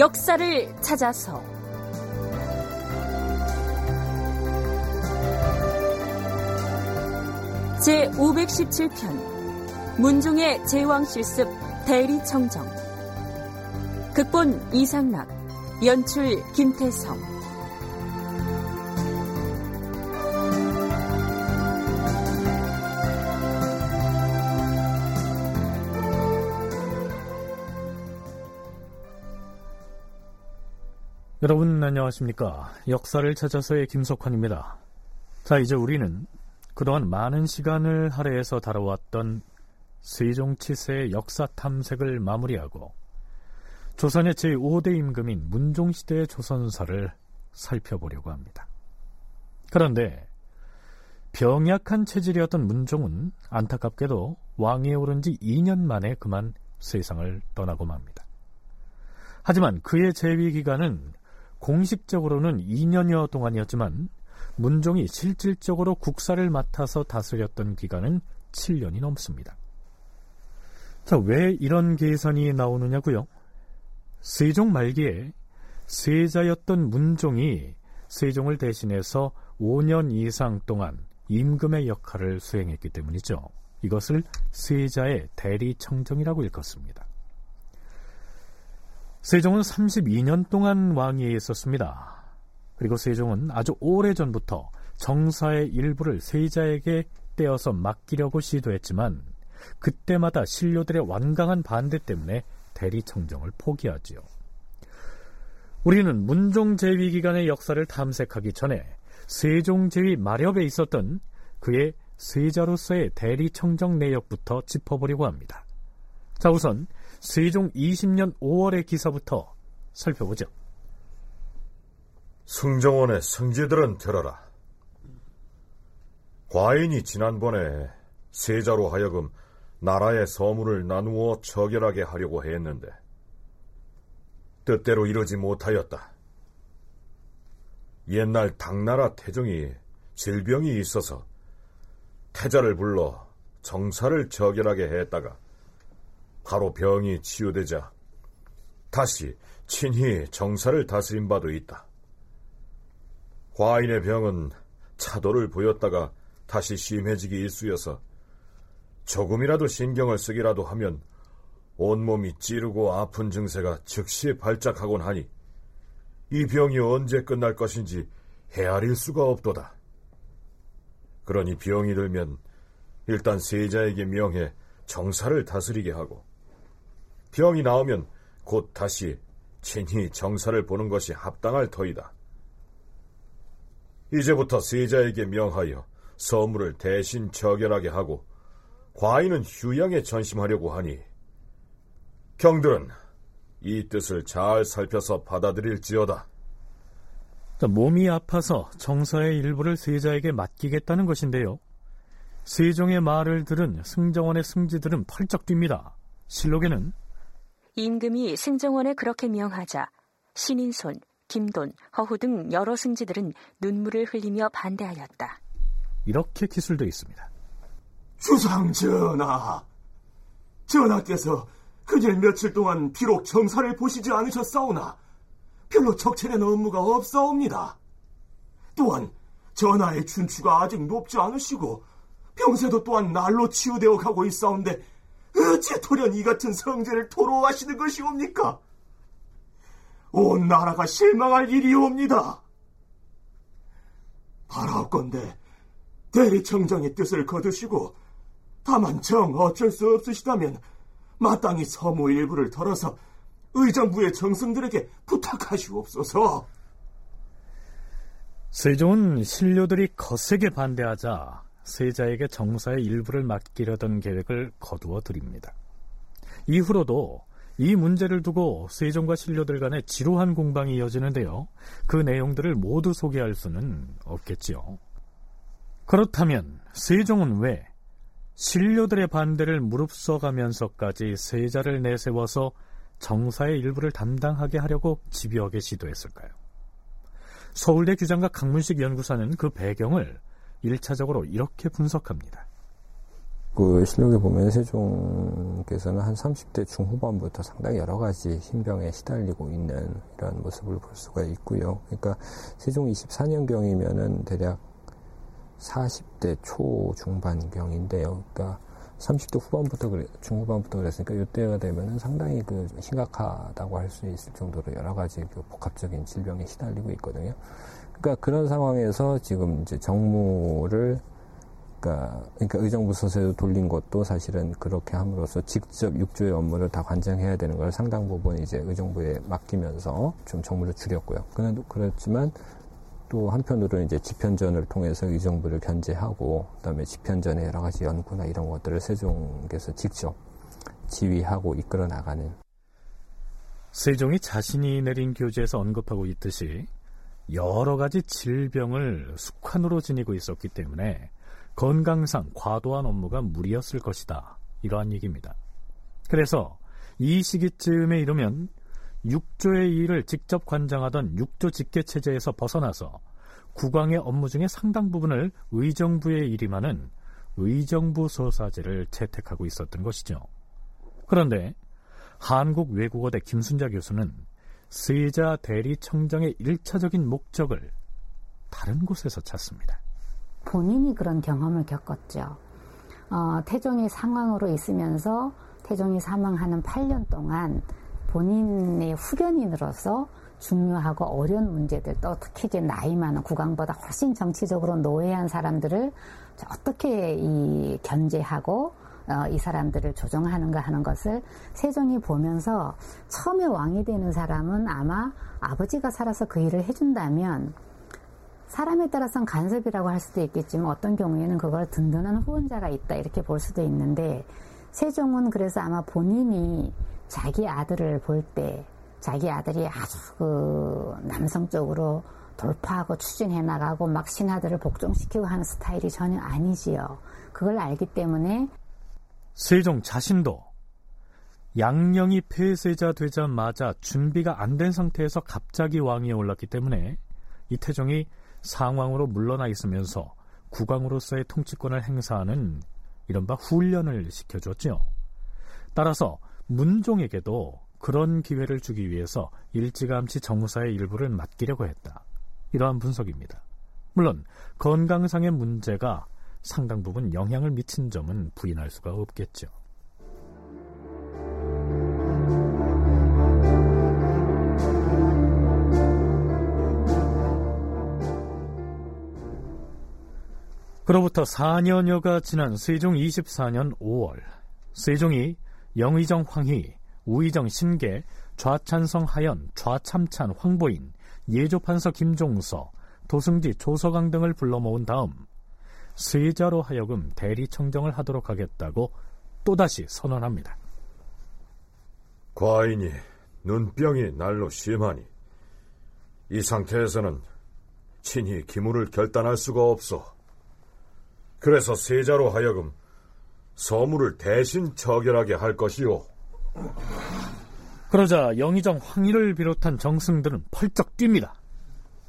역사를 찾아서. 제 517편 문종의 제왕 실습 대리청정. 극본 이상락 연출 김태성 여러분 안녕하십니까? 역사를 찾아서의 김석환입니다. 자 이제 우리는 그동안 많은 시간을 할애해서 다뤄왔던 세종치세의 역사 탐색을 마무리하고 조선의 제5대 임금인 문종시대의 조선사를 살펴보려고 합니다. 그런데 병약한 체질이었던 문종은 안타깝게도 왕위에 오른 지 2년 만에 그만 세상을 떠나고 맙니다. 하지만 그의 재위 기간은 공식적으로는 2년여 동안이었지만 문종이 실질적으로 국사를 맡아서 다스렸던 기간은 7년이 넘습니다. 자, 왜 이런 계산이 나오느냐고요? 세종 말기에 세자였던 문종이 세종을 대신해서 5년 이상 동안 임금의 역할을 수행했기 때문이죠. 이것을 세자의 대리청정이라고 일컫습니다. 세종은 32년 동안 왕위에 있었습니다. 그리고 세종은 아주 오래전부터 정사의 일부를 세자에게 떼어서 맡기려고 시도했지만 그때마다 신료들의 완강한 반대 때문에 대리청정을 포기하지요. 우리는 문종 제위 기간의 역사를 탐색하기 전에 세종 제위 마렵에 있었던 그의 세자로서의 대리청정 내역부터 짚어보려고 합니다. 자, 우선 세종 20년 5월의 기사부터 살펴보죠. 승정원의 승지들은 들어라. 과인이 지난번에 세자로 하여금 나라의 서물을 나누어 처결하게 하려고 했는데 뜻대로 이루지 못하였다. 옛날 당나라 태종이 질병이 있어서 태자를 불러 정사를 처결하게 했다가 바로 병이 치유되자 다시 친히 정사를 다스린 바도 있다. 과인의 병은 차도를 보였다가 다시 심해지기 일쑤여서 조금이라도 신경을 쓰기라도 하면 온몸이 찌르고 아픈 증세가 즉시 발작하곤 하니 이 병이 언제 끝날 것인지 헤아릴 수가 없도다. 그러니 병이 들면 일단 세자에게 명해 정사를 다스리게 하고 병이 나오면 곧 다시 친히 정사를 보는 것이 합당할 터이다. 이제부터 세자에게 명하여 서물을 대신 처결하게 하고 과인은 휴양에 전심하려고 하니 경들은 이 뜻을 잘 살펴서 받아들일지어다. 몸이 아파서 정사의 일부를 세자에게 맡기겠다는 것인데요. 세종의 말을 들은 승정원의 승지들은 펄쩍 뜁니다. 실록에는 임금이 승정원에 그렇게 명하자 신인손, 김돈, 허후 등 여러 승지들은 눈물을 흘리며 반대하였다. 이렇게 기술되어 있습니다. 주상 전하, 전하께서 그길 며칠 동안 비록 정사를 보시지 않으셨사오나 별로 적체된 업무가 없사옵니다. 또한 전하의 춘추가 아직 높지 않으시고 병세도 또한 날로 치유되어 가고 있사온데 어찌 돌연 이 같은 성제를 토로하시는 것이옵니까? 온 나라가 실망할 일이옵니다. 바라옵건대 대리청정의 뜻을 거두시고 다만 정 어쩔 수 없으시다면 마땅히 서무 일부를 덜어서 의정부의 정승들에게 부탁하시옵소서. 세종은 신료들이 거세게 반대하자 세자에게 정사의 일부를 맡기려던 계획을 거두어 드립니다. 이후로도 이 문제를 두고 세종과 신료들 간의 지루한 공방이 이어지는데요. 그 내용들을 모두 소개할 수는 없겠지요. 그렇다면 세종은 왜 신료들의 반대를 무릅써 가면서까지 세자를 내세워서 정사의 일부를 담당하게 하려고 집요하게 시도했을까요? 서울대 규장과 강문식 연구사는 그 배경을 1차적으로 이렇게 분석합니다. 그 실록에 보면 세종께서는 한 30대 중후반부터 상당히 여러 가지 흰병에 시달리고 있는 이런 모습을 볼 수가 있고요. 그러니까 세종 24년경이면은 대략 40대 초 중반경인데요. 그러니까 30대 후반부터 그래, 중후반부터 그랬으니까 이때가 되면은 상당히 그 심각하다고 할 수 있을 정도로 여러 가지 그 복합적인 질병에 시달리고 있거든요. 그러니까 그런 상황에서 지금 이제 정무를 그러니까, 그러니까 의정부 소세로 돌린 것도 사실은 그렇게 함으로써 직접 육조의 업무를 다 관장해야 되는 걸 상당 부분 이제 의정부에 맡기면서 좀 정무를 줄였고요. 그런데 그렇지만 또 한편으로는 이제 집현전을 통해서 의정부를 견제하고 그다음에 집현전의 여러 가지 연구나 이런 것들을 세종께서 직접 지휘하고 이끌어 나가는 세종이 자신이 내린 교재에서 언급하고 있듯이 여러 가지 질병을 숙환으로 지니고 있었기 때문에 건강상 과도한 업무가 무리였을 것이다. 이러한 얘기입니다. 그래서 이 시기쯤에 이르면 육조의 일을 직접 관장하던 육조 직계 체제에서 벗어나서 국왕의 업무 중에 상당 부분을 의정부에 일임하는 의정부 소사제를 채택하고 있었던 것이죠. 그런데 한국 외국어대 김순자 교수는 세자 대리청장의 일차적인 목적을 다른 곳에서 찾습니다. 본인이 그런 경험을 겪었죠. 어, 태종이 상황으로 있으면서 태종이 사망하는 8년 동안 본인의 후견인으로서 중요하고 어려운 문제들 또 특히 이제 나이 많은 국왕보다 훨씬 정치적으로 노예한 사람들을 어떻게 이 견제하고 어, 이 사람들을 조정하는가 하는 것을 세종이 보면서 처음에 왕이 되는 사람은 아마 아버지가 살아서 그 일을 해준다면 사람에 따라서는 간섭이라고 할 수도 있겠지만 어떤 경우에는 그걸 든든한 후원자가 있다 이렇게 볼 수도 있는데 세종은 그래서 아마 본인이 자기 아들을 볼 때 자기 아들이 아주 그 남성적으로 돌파하고 추진해 나가고 막 신하들을 복종시키고 하는 스타일이 전혀 아니지요. 그걸 알기 때문에 세종 자신도 양령이 폐쇄자 되자마자 준비가 안 된 상태에서 갑자기 왕위에 올랐기 때문에 이태종이 상왕으로 물러나 있으면서 국왕으로서의 통치권을 행사하는 이른바 훈련을 시켜줬죠. 따라서 문종에게도 그런 기회를 주기 위해서 일찌감치 정사의 일부를 맡기려고 했다. 이러한 분석입니다. 물론 건강상의 문제가 상당 부분 영향을 미친 점은 부인할 수가 없겠죠. 그로부터 4년여가 지난 세종 24년 5월 세종이 영의정 황희, 우의정 신계, 좌찬성 하연, 좌참찬 황보인, 예조판서 김종서, 도승지 조서강 등을 불러 모은 다음 세자로 하여금 대리청정을 하도록 하겠다고 또다시 선언합니다. 과인이 눈병이 날로 심하니 이 상태에서는 친히 기물을 결단할 수가 없어. 그래서 세자로 하여금 서무를 대신 처결하게 할 것이요. 그러자 영의정 황희를 비롯한 정승들은 펄쩍 뜁니다.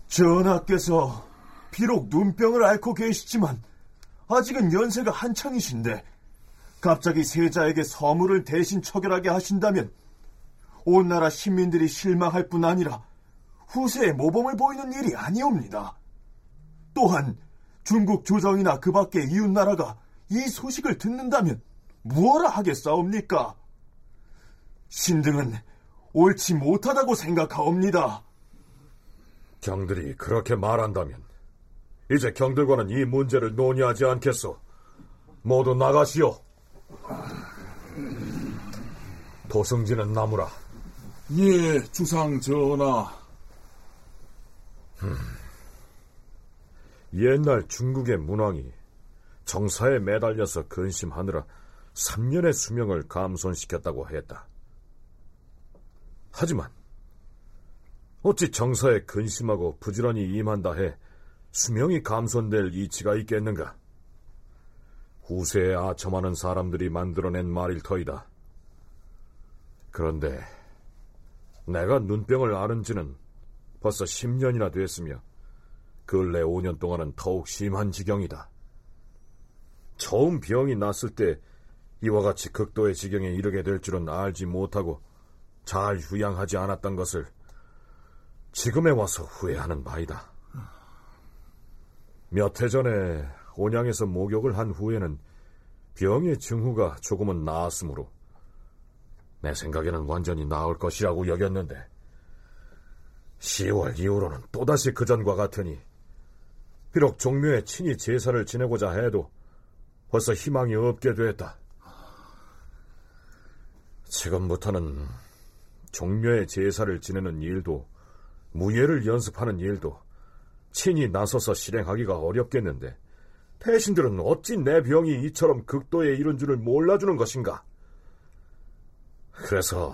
전하께서 비록 눈병을 앓고 계시지만 아직은 연세가 한창이신데 갑자기 세자에게 서무를 대신 처결하게 하신다면 온 나라 시민들이 실망할 뿐 아니라 후세에 모범을 보이는 일이 아니옵니다. 또한 중국 조정이나 그 밖의 이웃나라가 이 소식을 듣는다면 무엇라 하겠사옵니까? 신등은 옳지 못하다고 생각하옵니다. 경들이 그렇게 말한다면 이제 경들과는 이 문제를 논의하지 않겠소. 모두 나가시오. 도승지는 나무라. 예, 주상 전하. 음. 옛날 중국의 문왕이 정사에 매달려서 근심하느라 3년의 수명을 감손시켰다고 했다. 하지만 어찌 정사에 근심하고 부지런히 임한다 해 수명이 감손될 이치가 있겠는가? 후세에 아첨하는 사람들이 만들어낸 말일 터이다. 그런데 내가 눈병을 앓은 지는 벌써 10년이나 됐으며 근래 5년 동안은 더욱 심한 지경이다. 처음 병이 났을 때 이와 같이 극도의 지경에 이르게 될 줄은 알지 못하고 잘 휴양하지 않았던 것을 지금에 와서 후회하는 바이다. 몇 해 전에 온양에서 목욕을 한 후에는 병의 증후가 조금은 나았으므로 내 생각에는 완전히 나을 것이라고 여겼는데 10월 이후로는 또다시 그전과 같으니 비록 종묘에 친히 제사를 지내고자 해도 벌써 희망이 없게 됐다. 지금부터는 종묘의 제사를 지내는 일도 무예를 연습하는 일도 친히 나서서 실행하기가 어렵겠는데 대신들은 어찌 내 병이 이처럼 극도에 이른 줄을 몰라주는 것인가? 그래서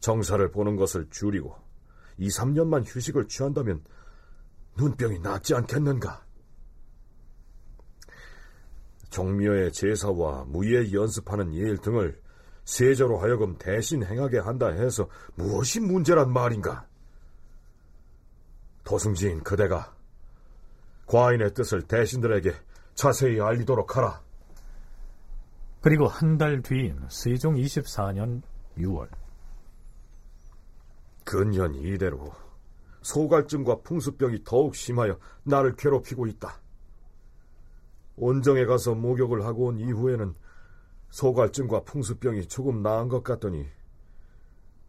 정사를 보는 것을 줄이고 2, 3년만 휴식을 취한다면 눈병이 낫지 않겠는가? 종묘의 제사와 무예 연습하는 일 등을 세자로 하여금 대신 행하게 한다 해서 무엇이 문제란 말인가? 도승지인 그대가 과인의 뜻을 대신들에게 자세히 알리도록 하라. 그리고 한 달 뒤인 세종 24년 6월. 근년 이대로 소갈증과 풍수병이 더욱 심하여 나를 괴롭히고 있다. 온정에 가서 목욕을 하고 온 이후에는 소갈증과 풍수병이 조금 나은 것 같더니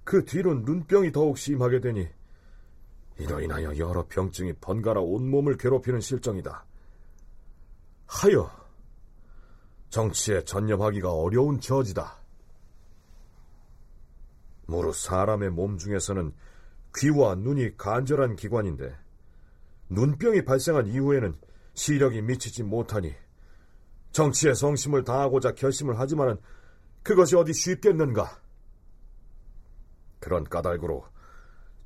그 뒤로 눈병이 더욱 심하게 되니 이로 인하여 여러 병증이 번갈아 온몸을 괴롭히는 실정이다. 하여 정치에 전념하기가 어려운 처지다. 무릇 사람의 몸 중에서는 귀와 눈이 간절한 기관인데 눈병이 발생한 이후에는 시력이 미치지 못하니 정치에 성심을 다하고자 결심을 하지만은 그것이 어디 쉽겠는가? 그런 까닭으로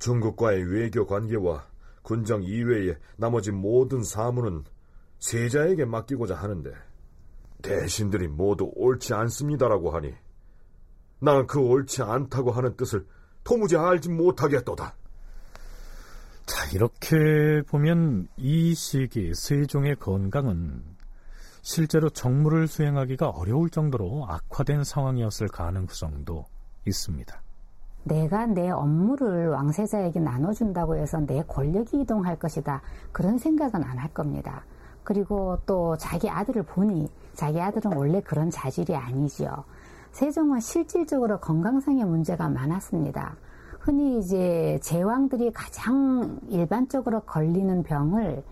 중국과의 외교 관계와 군정 이외의 나머지 모든 사무는 세자에게 맡기고자 하는데 대신들이 모두 옳지 않습니다라고 하니 나는 그 옳지 않다고 하는 뜻을 도무지 알지 못하겠도다. 자, 이렇게 보면 이 시기 세종의 건강은 실제로 정무를 수행하기가 어려울 정도로 악화된 상황이었을 가능성도 있습니다. 내가 내 업무를 왕세자에게 나눠준다고 해서 내 권력이 이동할 것이다. 그런 생각은 안 할 겁니다. 그리고 또 자기 아들을 보니 자기 아들은 원래 그런 자질이 아니지요. 세종은 실질적으로 건강상의 문제가 많았습니다. 흔히 이제 제왕들이 가장 일반적으로 걸리는 병을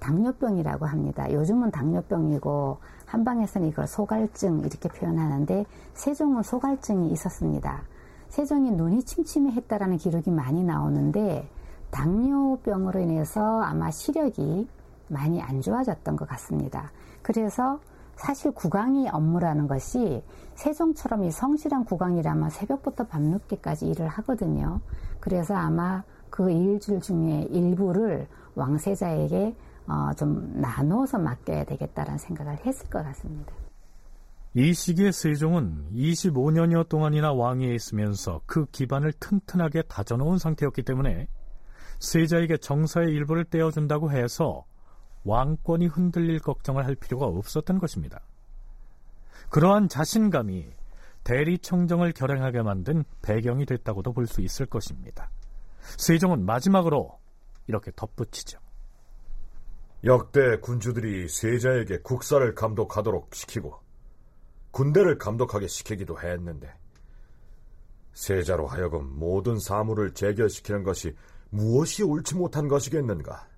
당뇨병이라고 합니다. 요즘은 당뇨병이고 한방에서는 이걸 소갈증 이렇게 표현하는데 세종은 소갈증이 있었습니다. 세종이 눈이 침침했다라는 기록이 많이 나오는데 당뇨병으로 인해서 아마 시력이 많이 안 좋아졌던 것 같습니다. 그래서 사실 국왕의 업무라는 것이 세종처럼 이 성실한 국왕이라면 새벽부터 밤늦게까지 일을 하거든요. 그래서 아마 그 일줄 중에 일부를 왕세자에게 어, 좀 나눠서 맡겨야 되겠다라는 생각을 했을 것 같습니다. 이 시기에 세종은 25년여 동안이나 왕위에 있으면서 그 기반을 튼튼하게 다져놓은 상태였기 때문에 세자에게 정사의 일부를 떼어준다고 해서 왕권이 흔들릴 걱정을 할 필요가 없었던 것입니다. 그러한 자신감이 대리청정을 결행하게 만든 배경이 됐다고도 볼 수 있을 것입니다. 세종은 마지막으로 이렇게 덧붙이죠. 역대 군주들이 세자에게 국사를 감독하도록 시키고 군대를 감독하게 시키기도 했는데 세자로 하여금 모든 사물을 재결시키는 것이 무엇이 옳지 못한 것이겠는가?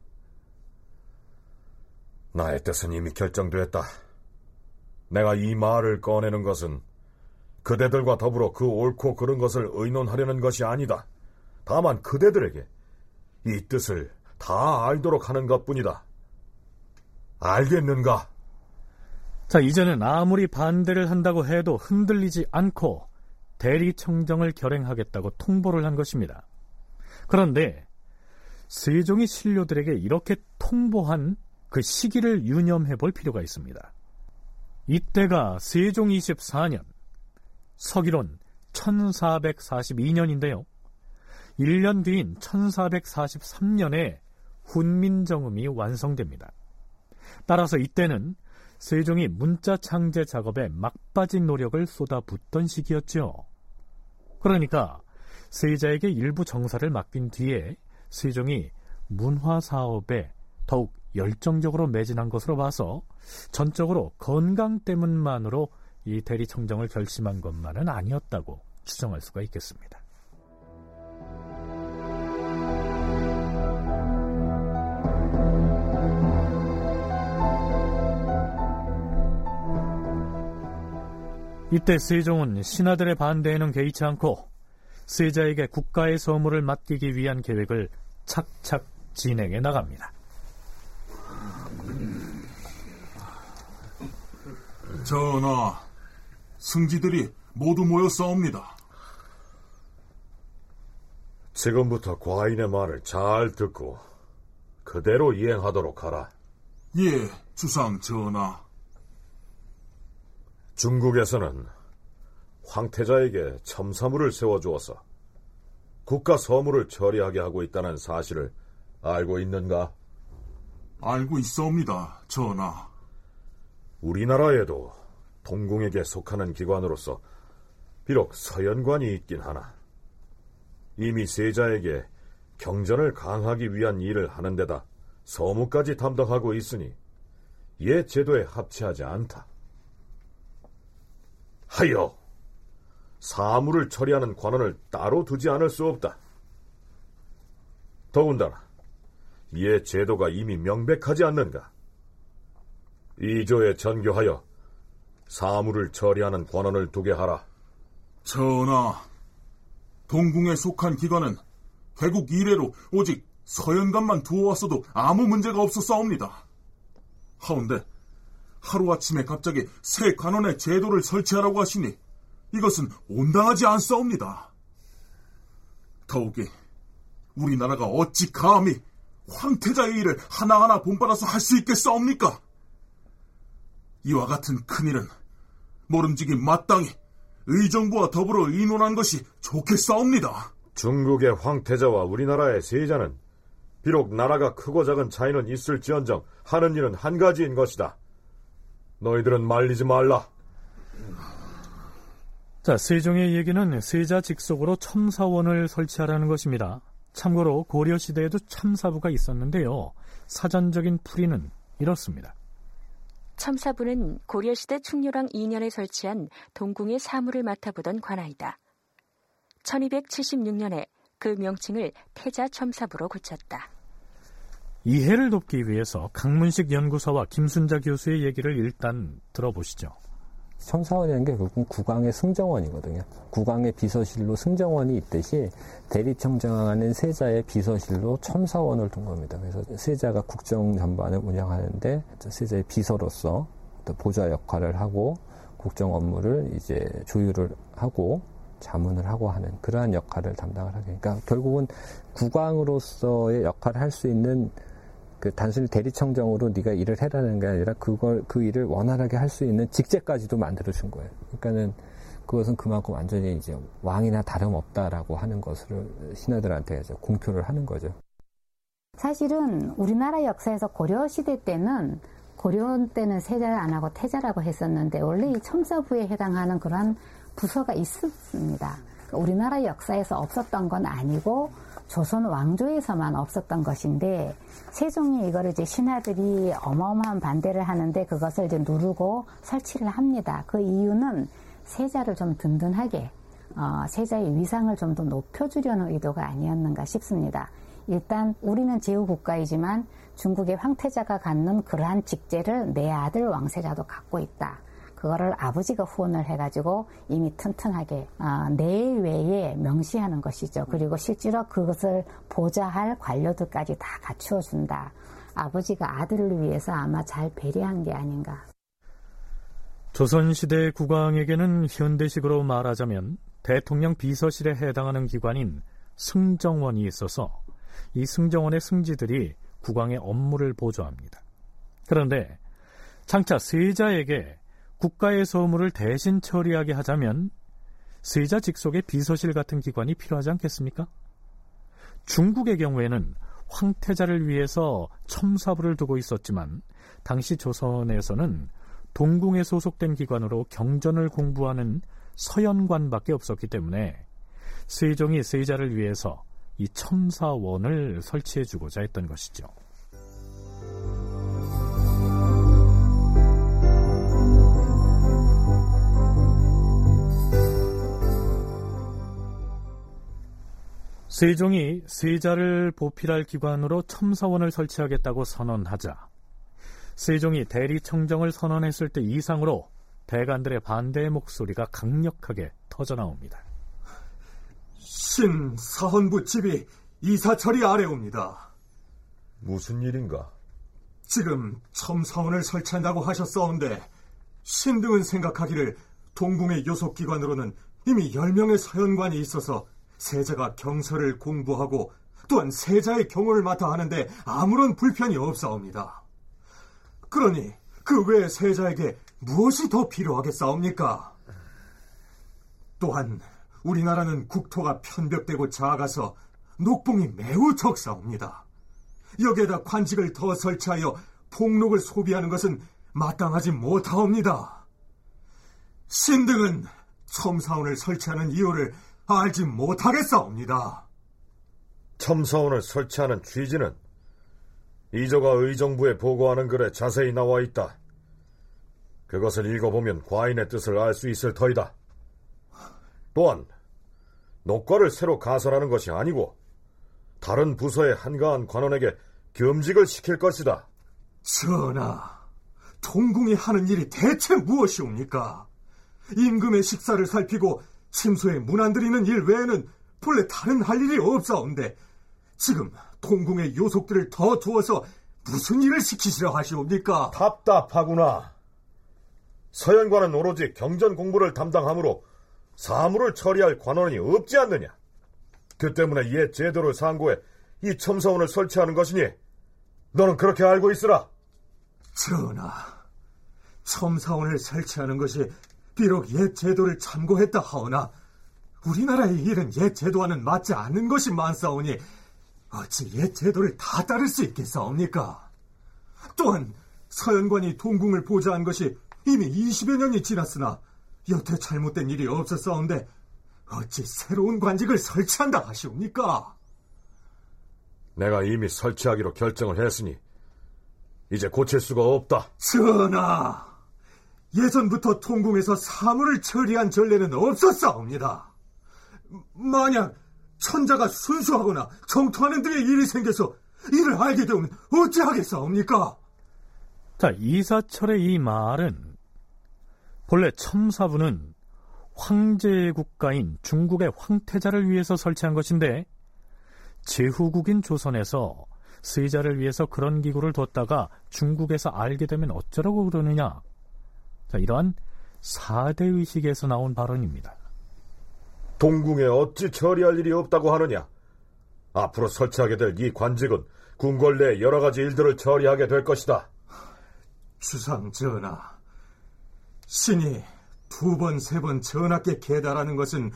나의 뜻은 이미 결정되었다. 내가 이 말을 꺼내는 것은 그대들과 더불어 그 옳고 그른 것을 의논하려는 것이 아니다. 다만 그대들에게 이 뜻을 다 알도록 하는 것 뿐이다. 알겠는가? 자, 이제는 아무리 반대를 한다고 해도 흔들리지 않고 대리청정을 결행하겠다고 통보를 한 것입니다. 그런데 세종이 신료들에게 이렇게 통보한 그 시기를 유념해 볼 필요가 있습니다. 이때가 세종 24년, 서기론 1442년인데요. 1년 뒤인 1443년에 훈민정음이 완성됩니다. 따라서 이때는 세종이 문자 창제 작업에 막빠진 노력을 쏟아붓던 시기였죠. 그러니까 세자에게 일부 정사를 맡긴 뒤에 세종이 문화 사업에 더욱 열정적으로 매진한 것으로 봐서 전적으로 건강 때문만으로 이 대리청정을 결심한 것만은 아니었다고 추정할 수가 있겠습니다. 이때 세종은 신하들의 반대에는 개의치 않고 세자에게 국가의 서무를 맡기기 위한 계획을 착착 진행해 나갑니다. 전하, 승지들이 모두 모였사옵니다. 지금부터 과인의 말을 잘 듣고 그대로 이행하도록 하라. 예, 주상 전하. 중국에서는 황태자에게 첨사물을 세워주어서 국가 서무를 처리하게 하고 있다는 사실을 알고 있는가? 알고 있사옵니다, 전하. 우리나라에도 동궁에게 속하는 기관으로서 비록 서연관이 있긴 하나 이미 세자에게 경전을 강하기 위한 일을 하는 데다 서무까지 담당하고 있으니 옛 제도에 합치하지 않다. 하여 사물을 처리하는 관원을 따로 두지 않을 수 없다. 더군다나 옛 제도가 이미 명백하지 않는가? 이조에 전교하여 사물을 처리하는 관원을 두게 하라. 전하, 동궁에 속한 기관은 개국 이래로 오직 서연관만 두어왔어도 아무 문제가 없었사옵니다. 하운데 하루아침에 갑자기 새 관원의 제도를 설치하라고 하시니 이것은 온당하지 않사옵니다. 더욱이 우리나라가 어찌 감히 황태자의 일을 하나하나 본받아서 할 수 있겠사옵니까? 이와 같은 큰일은 모름지기 마땅히 의정부와 더불어 의논한 것이 좋겠사옵니다. 중국의 황태자와 우리나라의 세자는 비록 나라가 크고 작은 차이는 있을지언정 하는 일은 한 가지인 것이다. 너희들은 말리지 말라. 자, 세종의 얘기는 세자 직속으로 첨사원을 설치하라는 것입니다. 참고로 고려 시대에도 참사부가 있었는데요. 사전적인 풀이는 이렇습니다. 첨사부는 고려 시대 충렬왕 2년에 설치한 동궁의 사무를 맡아보던 관아이다. 1276년에 그 명칭을 태자 첨사부로 고쳤다. 이해를 돕기 위해서 강문식 연구소와 김순자 교수의 얘기를 일단 들어보시죠. 첨사원이라는 게 결국 국왕의 승정원이거든요. 국왕의 비서실로 승정원이 있듯이 대리청정하는 세자의 비서실로 첨사원을 둔 겁니다. 그래서 세자가 국정 전반을 운영하는데 세자의 비서로서 보좌 역할을 하고 국정 업무를 이제 조율을 하고 자문을 하고 하는 그러한 역할을 담당을 하게. 그러니까 결국은 국왕으로서의 역할을 할 수 있는 그 단순히 대리청정으로 네가 일을 해라는 게 아니라 그걸 그 일을 원활하게 할 수 있는 직제까지도 만들어 준 거예요. 그러니까는 그것은 그만큼 완전히 이제 왕이나 다름없다라고 하는 것을 신하들한테 공표를 하는 거죠. 사실은 우리나라 역사에서 고려 시대 때는 고려 때는 세자를 안 하고 태자라고 했었는데 원래 이 첨사부에 해당하는 그러한 부서가 있었습니다. 그러니까 우리나라 역사에서 없었던 건 아니고 조선 왕조에서만 없었던 것인데 세종이 이거를 이제 신하들이 어마어마한 반대를 하는데 그것을 이제 누르고 설치를 합니다. 그 이유는 세자를 좀 든든하게 어, 세자의 위상을 좀 더 높여주려는 의도가 아니었는가 싶습니다. 일단 우리는 제후 국가이지만 중국의 황태자가 갖는 그러한 직제를 내 아들 왕세자도 갖고 있다. 그거를 아버지가 후원을 해가지고 이미 튼튼하게 어, 내외에 명시하는 것이죠. 그리고 실제로 그것을 보좌할 관료들까지 다 갖추어 준다. 아버지가 아들을 위해서 아마 잘 배려한 게 아닌가. 조선시대 국왕에게는 현대식으로 말하자면 대통령 비서실에 해당하는 기관인 승정원이 있어서 이 승정원의 승지들이 국왕의 업무를 보조합니다. 그런데 장차 세자에게 국가의 소무를 대신 처리하게 하자면 세자 직속의 비서실 같은 기관이 필요하지 않겠습니까? 중국의 경우에는 황태자를 위해서 첨사부를 두고 있었지만 당시 조선에서는 동궁에 소속된 기관으로 경전을 공부하는 서연관밖에 없었기 때문에 세종이 세자를 위해서 이 첨사원을 설치해주고자 했던 것이죠. 세종이 세자를 보필할 기관으로 첨사원을 설치하겠다고 선언하자 세종이 대리청정을 선언했을 때 이상으로 대관들의 반대의 목소리가 강력하게 터져나옵니다. 신 사헌부 집이 이사철이 아래옵니다. 무슨 일인가? 지금 첨사원을 설치한다고 하셨사온데 신등은 생각하기를 동궁의 요속기관으로는 이미 10명의 사연관이 있어서 세자가 경서를 공부하고 또한 세자의 경호를 맡아 하는데 아무런 불편이 없사옵니다. 그러니 그 외에 세자에게 무엇이 더 필요하겠사옵니까? 또한 우리나라는 국토가 편벽되고 작아서 녹봉이 매우 적사옵니다. 여기에다 관직을 더 설치하여 폭록을 소비하는 것은 마땅하지 못하옵니다. 신등은 첨사원을 설치하는 이유를 알지 못하겠사옵니다. 첨사원을 설치하는 취지는 이조가 의정부에 보고하는 글에 자세히 나와 있다. 그것을 읽어보면 과인의 뜻을 알 수 있을 터이다. 또한 녹과를 새로 가설하는 것이 아니고 다른 부서의 한가한 관원에게 겸직을 시킬 것이다. 전하, 통궁이 하는 일이 대체 무엇이옵니까? 임금의 식사를 살피고 침소에 문안 드리는 일 외에는 본래 다른 할 일이 없사온데 지금 통궁의 요속들을 더 두어서 무슨 일을 시키시려 하시옵니까? 답답하구나. 서연관은 오로지 경전 공부를 담당하므로 사물을 처리할 관원이 없지 않느냐. 그 때문에 옛 제도를 상고해 이 첨사원을 설치하는 것이니 너는 그렇게 알고 있으라. 전하, 첨사원을 설치하는 것이 비록 옛 제도를 참고했다 하오나 우리나라의 일은 옛 제도와는 맞지 않는 것이 많사오니 어찌 옛 제도를 다 따를 수 있겠사옵니까? 또한 서연관이 동궁을 보좌한 것이 이미 20여 년이 지났으나 여태 잘못된 일이 없었사온데 어찌 새로운 관직을 설치한다 하시옵니까? 내가 이미 설치하기로 결정을 했으니 이제 고칠 수가 없다. 전하, 예전부터 통궁에서 사물을 처리한 전례는 없었사옵니다. 만약 천자가 순수하거나 정토하는 등의 일이 생겨서 이를 알게 되면 어찌하겠사옵니까? 자, 이사철의 이 말은 본래 첨사부는 황제의 국가인 중국의 황태자를 위해서 설치한 것인데 제후국인 조선에서 세자를 위해서 그런 기구를 뒀다가 중국에서 알게 되면 어쩌라고 그러느냐. 자, 이러한 사대의식에서 나온 발언입니다. 동궁에 어찌 처리할 일이 없다고 하느냐? 앞으로 설치하게 될 이 관직은 궁궐 내 여러 가지 일들을 처리하게 될 것이다. 주상 전하, 신이 두 번, 세 번 전하께 계달하는 것은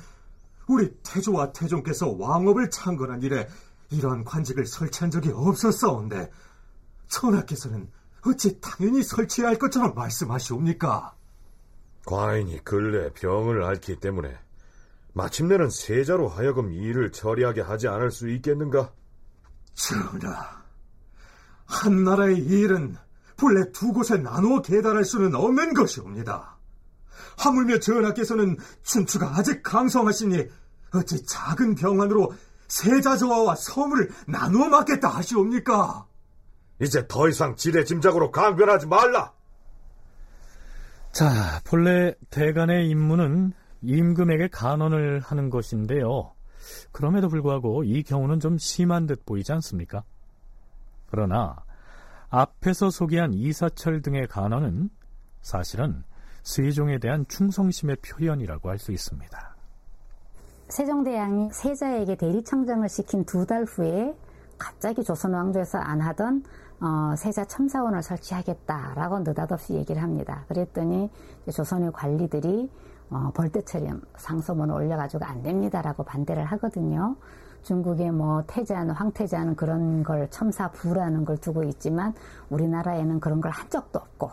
우리 태조와 태종께서 왕업을 창건한 이래 이러한 관직을 설치한 적이 없었사온데 전하께서는 어찌 당연히 설치해야 할 것처럼 말씀하시옵니까? 과인이 근래 병을 앓기 때문에 마침내는 세자로 하여금 일을 처리하게 하지 않을 수 있겠는가? 전하, 한 나라의 일은 본래 두 곳에 나누어 계달할 수는 없는 것이옵니다. 하물며 전하께서는 춘추가 아직 강성하시니 어찌 작은 병환으로 세자저하와 서물을 나누어 맡겠다 하시옵니까? 이제 더 이상 지레 짐작으로 강변하지 말라. 자, 본래 대간의 임무는 임금에게 간언을 하는 것인데요. 그럼에도 불구하고 이 경우는 좀 심한 듯 보이지 않습니까? 그러나 앞에서 소개한 이사철 등의 간언은 사실은 세종에 대한 충성심의 표현이라고 할 수 있습니다. 세종대왕이 세자에게 대리청정을 시킨 두 달 후에 갑자기 조선 왕조에서 안 하던 어, 세자 첨사원을 설치하겠다라고 느닷없이 얘기를 합니다. 그랬더니 조선의 관리들이 어, 벌떼처럼 상소문을 올려가지고 안 됩니다라고 반대를 하거든요. 중국의 뭐 태자는 황태자는 그런 걸 첨사부라는 걸 두고 있지만 우리나라에는 그런 걸 한 적도 없고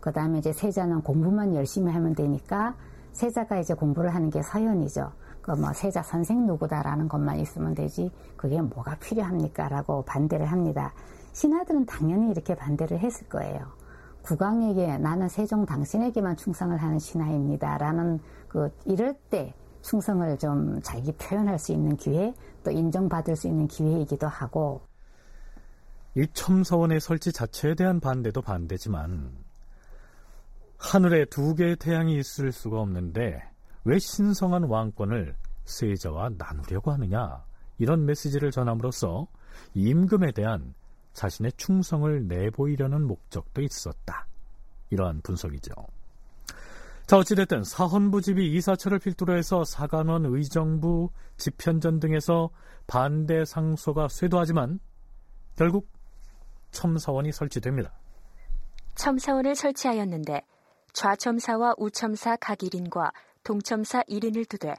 그 다음에 이제 세자는 공부만 열심히 하면 되니까 세자가 이제 공부를 하는 게 서연이죠. 그뭐 세자 선생 누구다라는 것만 있으면 되지 그게 뭐가 필요합니까라고 반대를 합니다. 신하들은 당연히 이렇게 반대를 했을 거예요. 국왕에게 나는 세종 당신에게만 충성을 하는 신하입니다 라는 그 이럴 때 충성을 좀 자기 표현할 수 있는 기회 또 인정받을 수 있는 기회이기도 하고 이 첨서원의 설치 자체에 대한 반대도 반대지만 하늘에 두 개의 태양이 있을 수가 없는데 왜 신성한 왕권을 세자와 나누려고 하느냐 이런 메시지를 전함으로써 임금에 대한 자신의 충성을 내보이려는 목적도 있었다. 이러한 분석이죠. 자, 어찌됐든 사헌부집이 이사철을 필두로 해서 사관원, 의정부, 집현전 등에서 반대 상소가 쇄도하지만 결국 첨사원이 설치됩니다. 첨사원을 설치하였는데 좌첨사와 우첨사 각 1인과 동첨사 1인을 두되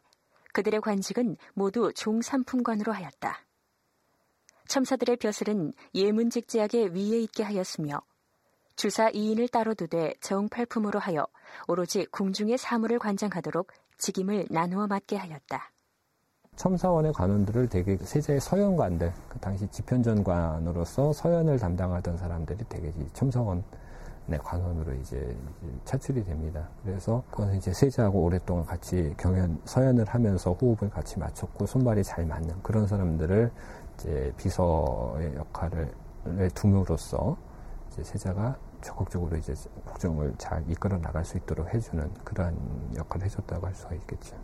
그들의 관직은 모두 종삼품관으로 하였다. 첨사들의 벼슬은 예문직 제약의 위에 있게 하였으며 주사 2인을 따로 두되 정팔품으로 하여 오로지 궁중의 사물을 관장하도록 직임을 나누어 맡게 하였다. 첨사원의 관원들을 대개 세자의 서연관들, 그 당시 집현전관으로서 서연을 담당하던 사람들이 대개 첨사원 네, 관원으로 이제 차출이 됩니다. 그래서 그건 이제 세자하고 오랫동안 같이 경연, 서연을 하면서 호흡을 같이 맞췄고 손발이 잘 맞는 그런 사람들을 이제 비서의 역할을 둠으로써 이제 세자가 적극적으로 이제 국정을 잘 이끌어 나갈 수 있도록 해주는 그러한 역할을 해줬다고 할 수가 있겠죠.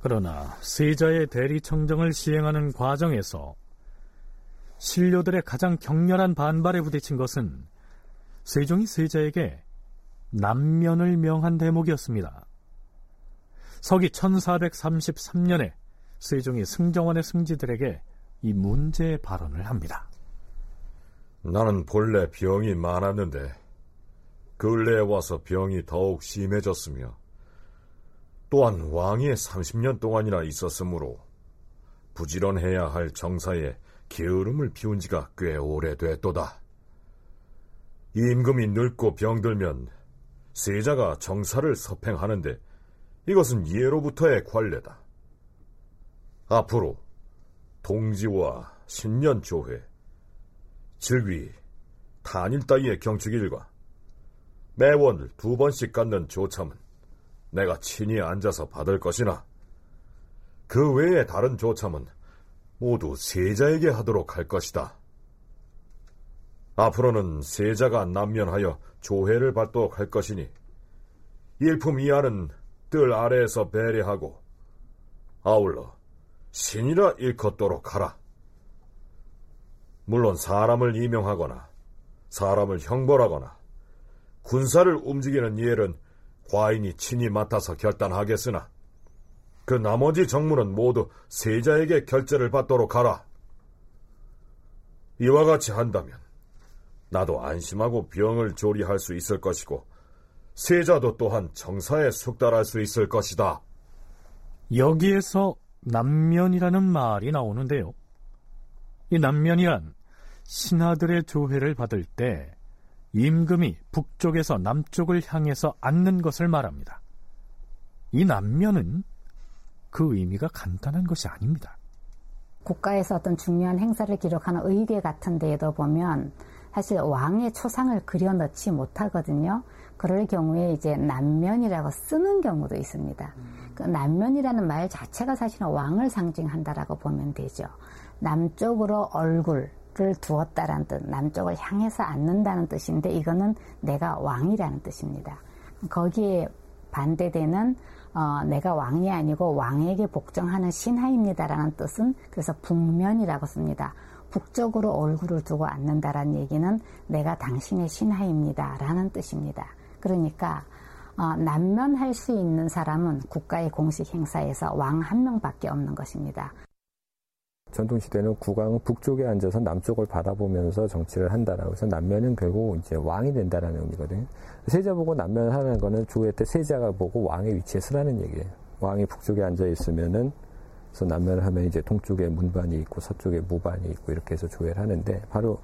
그러나 세자의 대리청정을 시행하는 과정에서 신료들의 가장 격렬한 반발에 부딪힌 것은 세종이 세자에게 남면을 명한 대목이었습니다. 서기 1433년에 세종이 승정원의 승지들에게 이 문제의 발언을 합니다. 나는 본래 병이 많았는데 근래에 와서 병이 더욱 심해졌으며 또한 왕이 30년 동안이나 있었으므로 부지런해야 할 정사에 게으름을 피운 지가 꽤 오래됐도다. 임금이 늙고 병들면 세자가 정사를 서팽하는데 이것은 예로부터의 관례다. 앞으로 동지와 신년 조회, 즉위, 단일 따위의 경축일과 매월 두 번씩 갖는 조참은 내가 친히 앉아서 받을 것이나 그 외에 다른 조참은 모두 세자에게 하도록 할 것이다. 앞으로는 세자가 남면하여 조회를 받도록 할 것이니 일품 이하는 뜰 아래에서 배례하고 아울러 신이라 일컫도록 하라. 물론 사람을 임명하거나 사람을 형벌하거나 군사를 움직이는 일은 과인이 친히 맡아서 결단하겠으나 그 나머지 정무는 모두 세자에게 결재를 받도록 하라. 이와 같이 한다면 나도 안심하고 병을 조리할 수 있을 것이고 세자도 또한 정사에 숙달할 수 있을 것이다. 여기에서 남면이라는 말이 나오는데요. 이 남면이란 신하들의 조회를 받을 때 임금이 북쪽에서 남쪽을 향해서 앉는 것을 말합니다. 이 남면은 그 의미가 간단한 것이 아닙니다. 국가에서 어떤 중요한 행사를 기록하는 의궤 같은 데에도 보면 사실 왕의 초상을 그려 넣지 못하거든요. 그럴 경우에 이제 남면이라고 쓰는 경우도 있습니다. 그 남면이라는 말 자체가 사실은 왕을 상징한다라고 보면 되죠. 남쪽으로 얼굴을 두었다라는 뜻, 남쪽을 향해서 앉는다는 뜻인데 이거는 내가 왕이라는 뜻입니다. 거기에 반대되는 어, 내가 왕이 아니고 왕에게 복종하는 신하입니다라는 뜻은 그래서 북면이라고 씁니다. 북쪽으로 얼굴을 두고 앉는다라는 얘기는 내가 당신의 신하입니다라는 뜻입니다. 그러니까 어, 난면할 수 있는 사람은 국가의 공식 행사에서 왕 한 명밖에 없는 것입니다. 전통시대는 국왕은 북쪽에 앉아서 남쪽을 바라보면서 정치를 한다라고 해서 남면은 결국 이제 왕이 된다라는 의미거든요. 세자 보고 남면 하는 거는 주회 때 세자가 보고 왕의 위치에 서라는 얘기예요. 왕이 북쪽에 앉아 있으면은 그래서 남면을 하면 이제 동쪽에 문반이 있고 서쪽에 무반이 있고 이렇게 해서 조회를 하는데 바로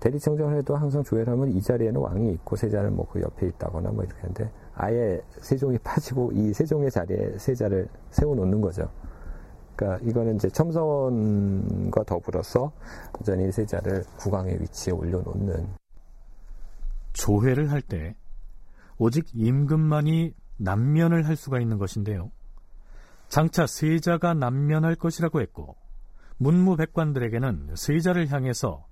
대리청정을 해도 항상 조회를 하면 이 자리에는 왕이 있고 세자는 뭐 그 옆에 있다거나 뭐 이렇게 하는데 아예 세종이 빠지고 이 세종의 자리에 세자를 세워놓는 거죠. 그러니까 이거는 이제 첨성원과 더불어서 여전히 세자를 국왕의 위치에 올려놓는 조회를 할 때 오직 임금만이 남면을 할 수가 있는 것인데요. 장차 세자가 남면할 것이라고 했고 문무백관들에게는 세자를 향해서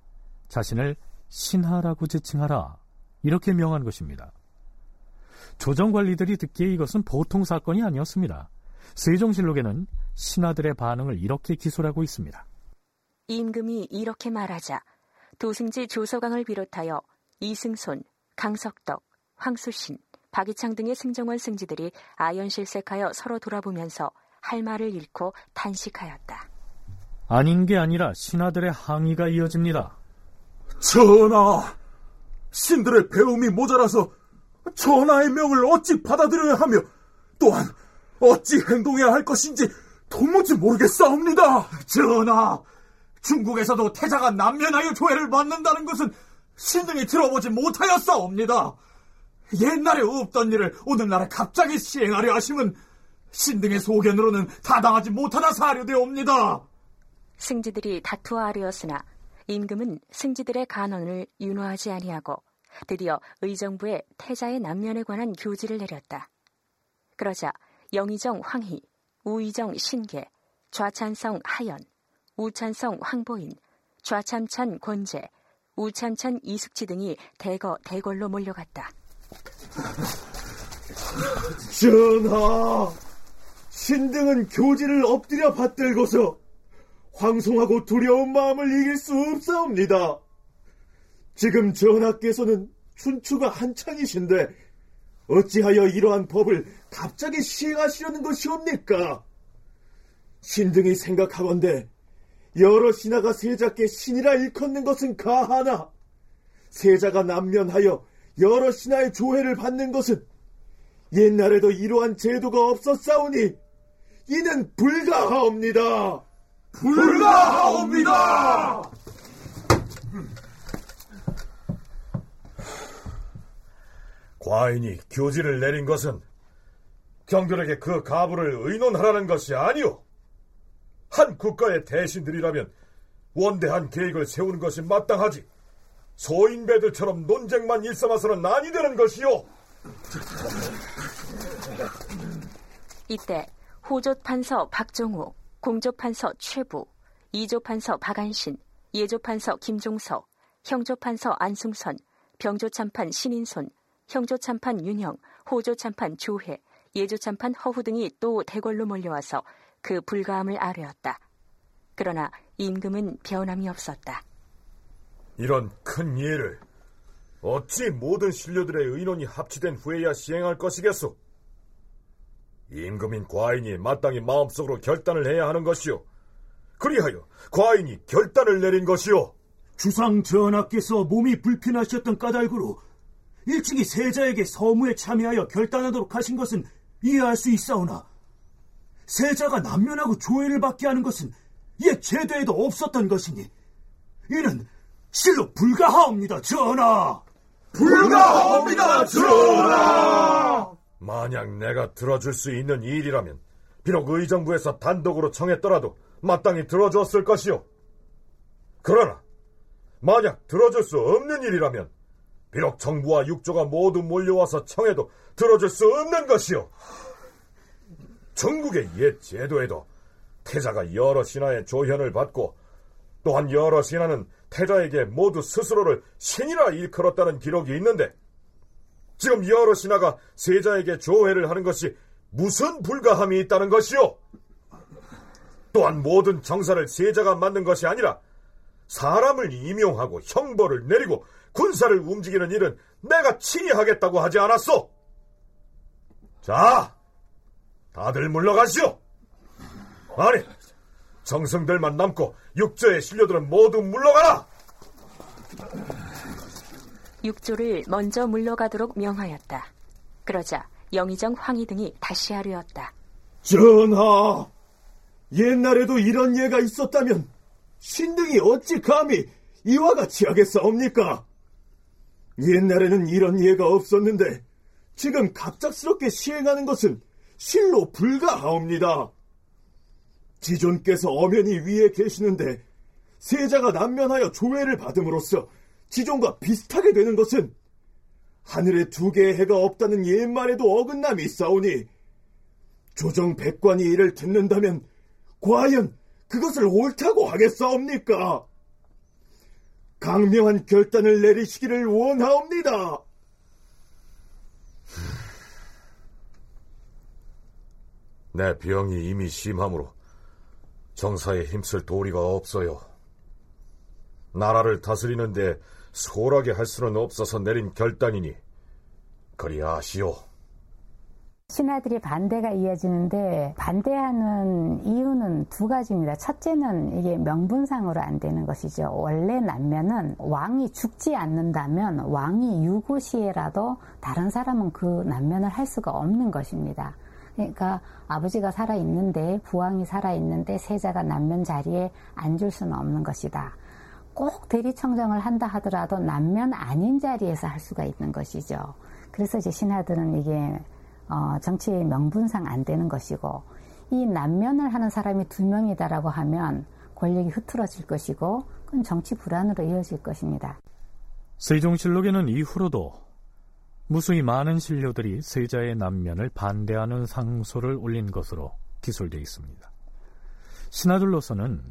자신을 신하라고 지칭하라 이렇게 명한 것입니다. 조정 관리들이 듣기에 이것은 보통 사건이 아니었습니다. 세종실록에는 신하들의 반응을 이렇게 기술하고 있습니다. 임금이 이렇게 말하자 도승지 조서강을 비롯하여 이승손, 강석덕, 황수신, 박이창 등의 승정원 승지들이 아연실색하여 서로 돌아보면서 할 말을 잃고 탄식하였다. 아닌 게 아니라 신하들의 항의가 이어집니다. 전하, 신들의 배움이 모자라서 전하의 명을 어찌 받아들여야 하며 또한 어찌 행동해야 할 것인지 도무지 모르겠사옵니다. 전하, 중국에서도 태자가 남면하여 조회를 받는다는 것은 신등이 들어보지 못하였사옵니다. 옛날에 없던 일을 오늘날에 갑자기 시행하려 하심은 신등의 소견으로는 타당하지 못하다 사료되옵니다. 승지들이 다투어 하려었으나 임금은 승지들의 간언을 윤호하지 아니하고 드디어 의정부에 태자의 남면에 관한 교지를 내렸다. 그러자 영의정 황희, 우의정 신계, 좌찬성 하연, 우찬성 황보인, 좌참찬 권재, 우참찬 이숙치 등이 대거 대궐로 몰려갔다. 전하, 신등은 교지를 엎드려 받들고서 황송하고 두려운 마음을 이길 수 없사옵니다. 지금 전하께서는 춘추가 한창이신데 어찌하여 이러한 법을 갑자기 시행하시려는 것이옵니까? 신등이 생각하건대 여러 신하가 세자께 신이라 일컫는 것은 가하나 세자가 남면하여 여러 신하의 조회를 받는 것은 옛날에도 이러한 제도가 없었사오니 이는 불가하옵니다. 불가하옵니다. 과인이 교지를 내린 것은 경들에게 그 가부를 의논하라는 것이 아니오. 한 국가의 대신들이라면 원대한 계획을 세우는 것이 마땅하지. 소인배들처럼 논쟁만 일삼아서는 아니 되는 것이오. 이때 호조 판서 박종욱, 공조 판서 최부, 이조 판서 박안신, 예조 판서 김종서, 형조 판서 안승선, 병조 참판 신인손, 형조 참판 윤형, 호조 참판 조회, 예조 참판 허후 등이 또 대궐로 몰려와서 그 불가함을 아뢰었다. 그러나 임금은 변함이 없었다. 이런 큰 예를 어찌 모든 신료들의 의논이 합치된 후에야 시행할 것이겠소? 임금인 과인이 마땅히 마음속으로 결단을 해야 하는 것이오. 그리하여 과인이 결단을 내린 것이오. 주상 전하께서 몸이 불편하셨던 까닭으로 일찍이 세자에게 서무에 참여하여 결단하도록 하신 것은 이해할 수 있사오나 세자가 남면하고 조회를 받게 하는 것은 옛 제도에도 없었던 것이니 이는 실로 불가하옵니다, 전하. 불가하옵니다, 전하. 만약 내가 들어줄 수 있는 일이라면 비록 의정부에서 단독으로 청했더라도 마땅히 들어줬을 것이오. 그러나 만약 들어줄 수 없는 일이라면 비록 정부와 육조가 모두 몰려와서 청해도 들어줄 수 없는 것이오. 전국의 옛 제도에도 태자가 여러 신하의 조현을 받고 또한 여러 신하는 태자에게 모두 스스로를 신이라 일컬었다는 기록이 있는데 지금 여러 신하가 세자에게 조회를 하는 것이 무슨 불가함이 있다는 것이오? 또한 모든 정사를 세자가 만든 것이 아니라 사람을 임용하고 형벌을 내리고 군사를 움직이는 일은 내가 친히 하겠다고 하지 않았소? 자, 다들 물러가시오. 아니, 정승들만 남고 육조의 신료들은 모두 물러가라. 육조를 먼저 물러가도록 명하였다. 그러자 영의정 황희 등이 다시 하려었다. 전하, 옛날에도 이런 예가 있었다면 신등이 어찌 감히 이와 같이 하겠사옵니까? 옛날에는 이런 예가 없었는데 지금 갑작스럽게 시행하는 것은 실로 불가하옵니다. 지존께서 엄연히 위에 계시는데 세자가 난면하여 조회를 받음으로써 지존과 비슷하게 되는 것은 하늘에 두 개의 해가 없다는 옛말에도 어긋남이 있사오니 조정 백관이 이를 듣는다면 과연 그것을 옳다고 하겠사옵니까? 강명한 결단을 내리시기를 원하옵니다. 내 병이 이미 심함으로 정사에 힘쓸 도리가 없어요. 나라를 다스리는데 소홀하게 할 수는 없어서 내린 결단이니 그리 아시오. 신하들이 반대가 이어지는데 반대하는 이유는 두 가지입니다. 첫째는 이게 명분상으로 안 되는 것이죠. 원래 남면은 왕이 죽지 않는다면 왕이 유고 시에라도 다른 사람은 그 남면을 할 수가 없는 것입니다. 그러니까 아버지가 살아 있는데 부왕이 살아 있는데 세자가 남면 자리에 앉을 수는 없는 것이다. 꼭 대리 청정을 한다 하더라도 남면 아닌 자리에서 할 수가 있는 것이죠. 그래서 이제 신하들은 이게 어, 정치의 명분상 안 되는 것이고 이 남면을 하는 사람이 두 명이다라고 하면 권력이 흐트러질 것이고 그건 정치 불안으로 이어질 것입니다. 세종실록에는 이후로도 무수히 많은 신료들이 세자의 남면을 반대하는 상소를 올린 것으로 기술되어 있습니다. 신하들로서는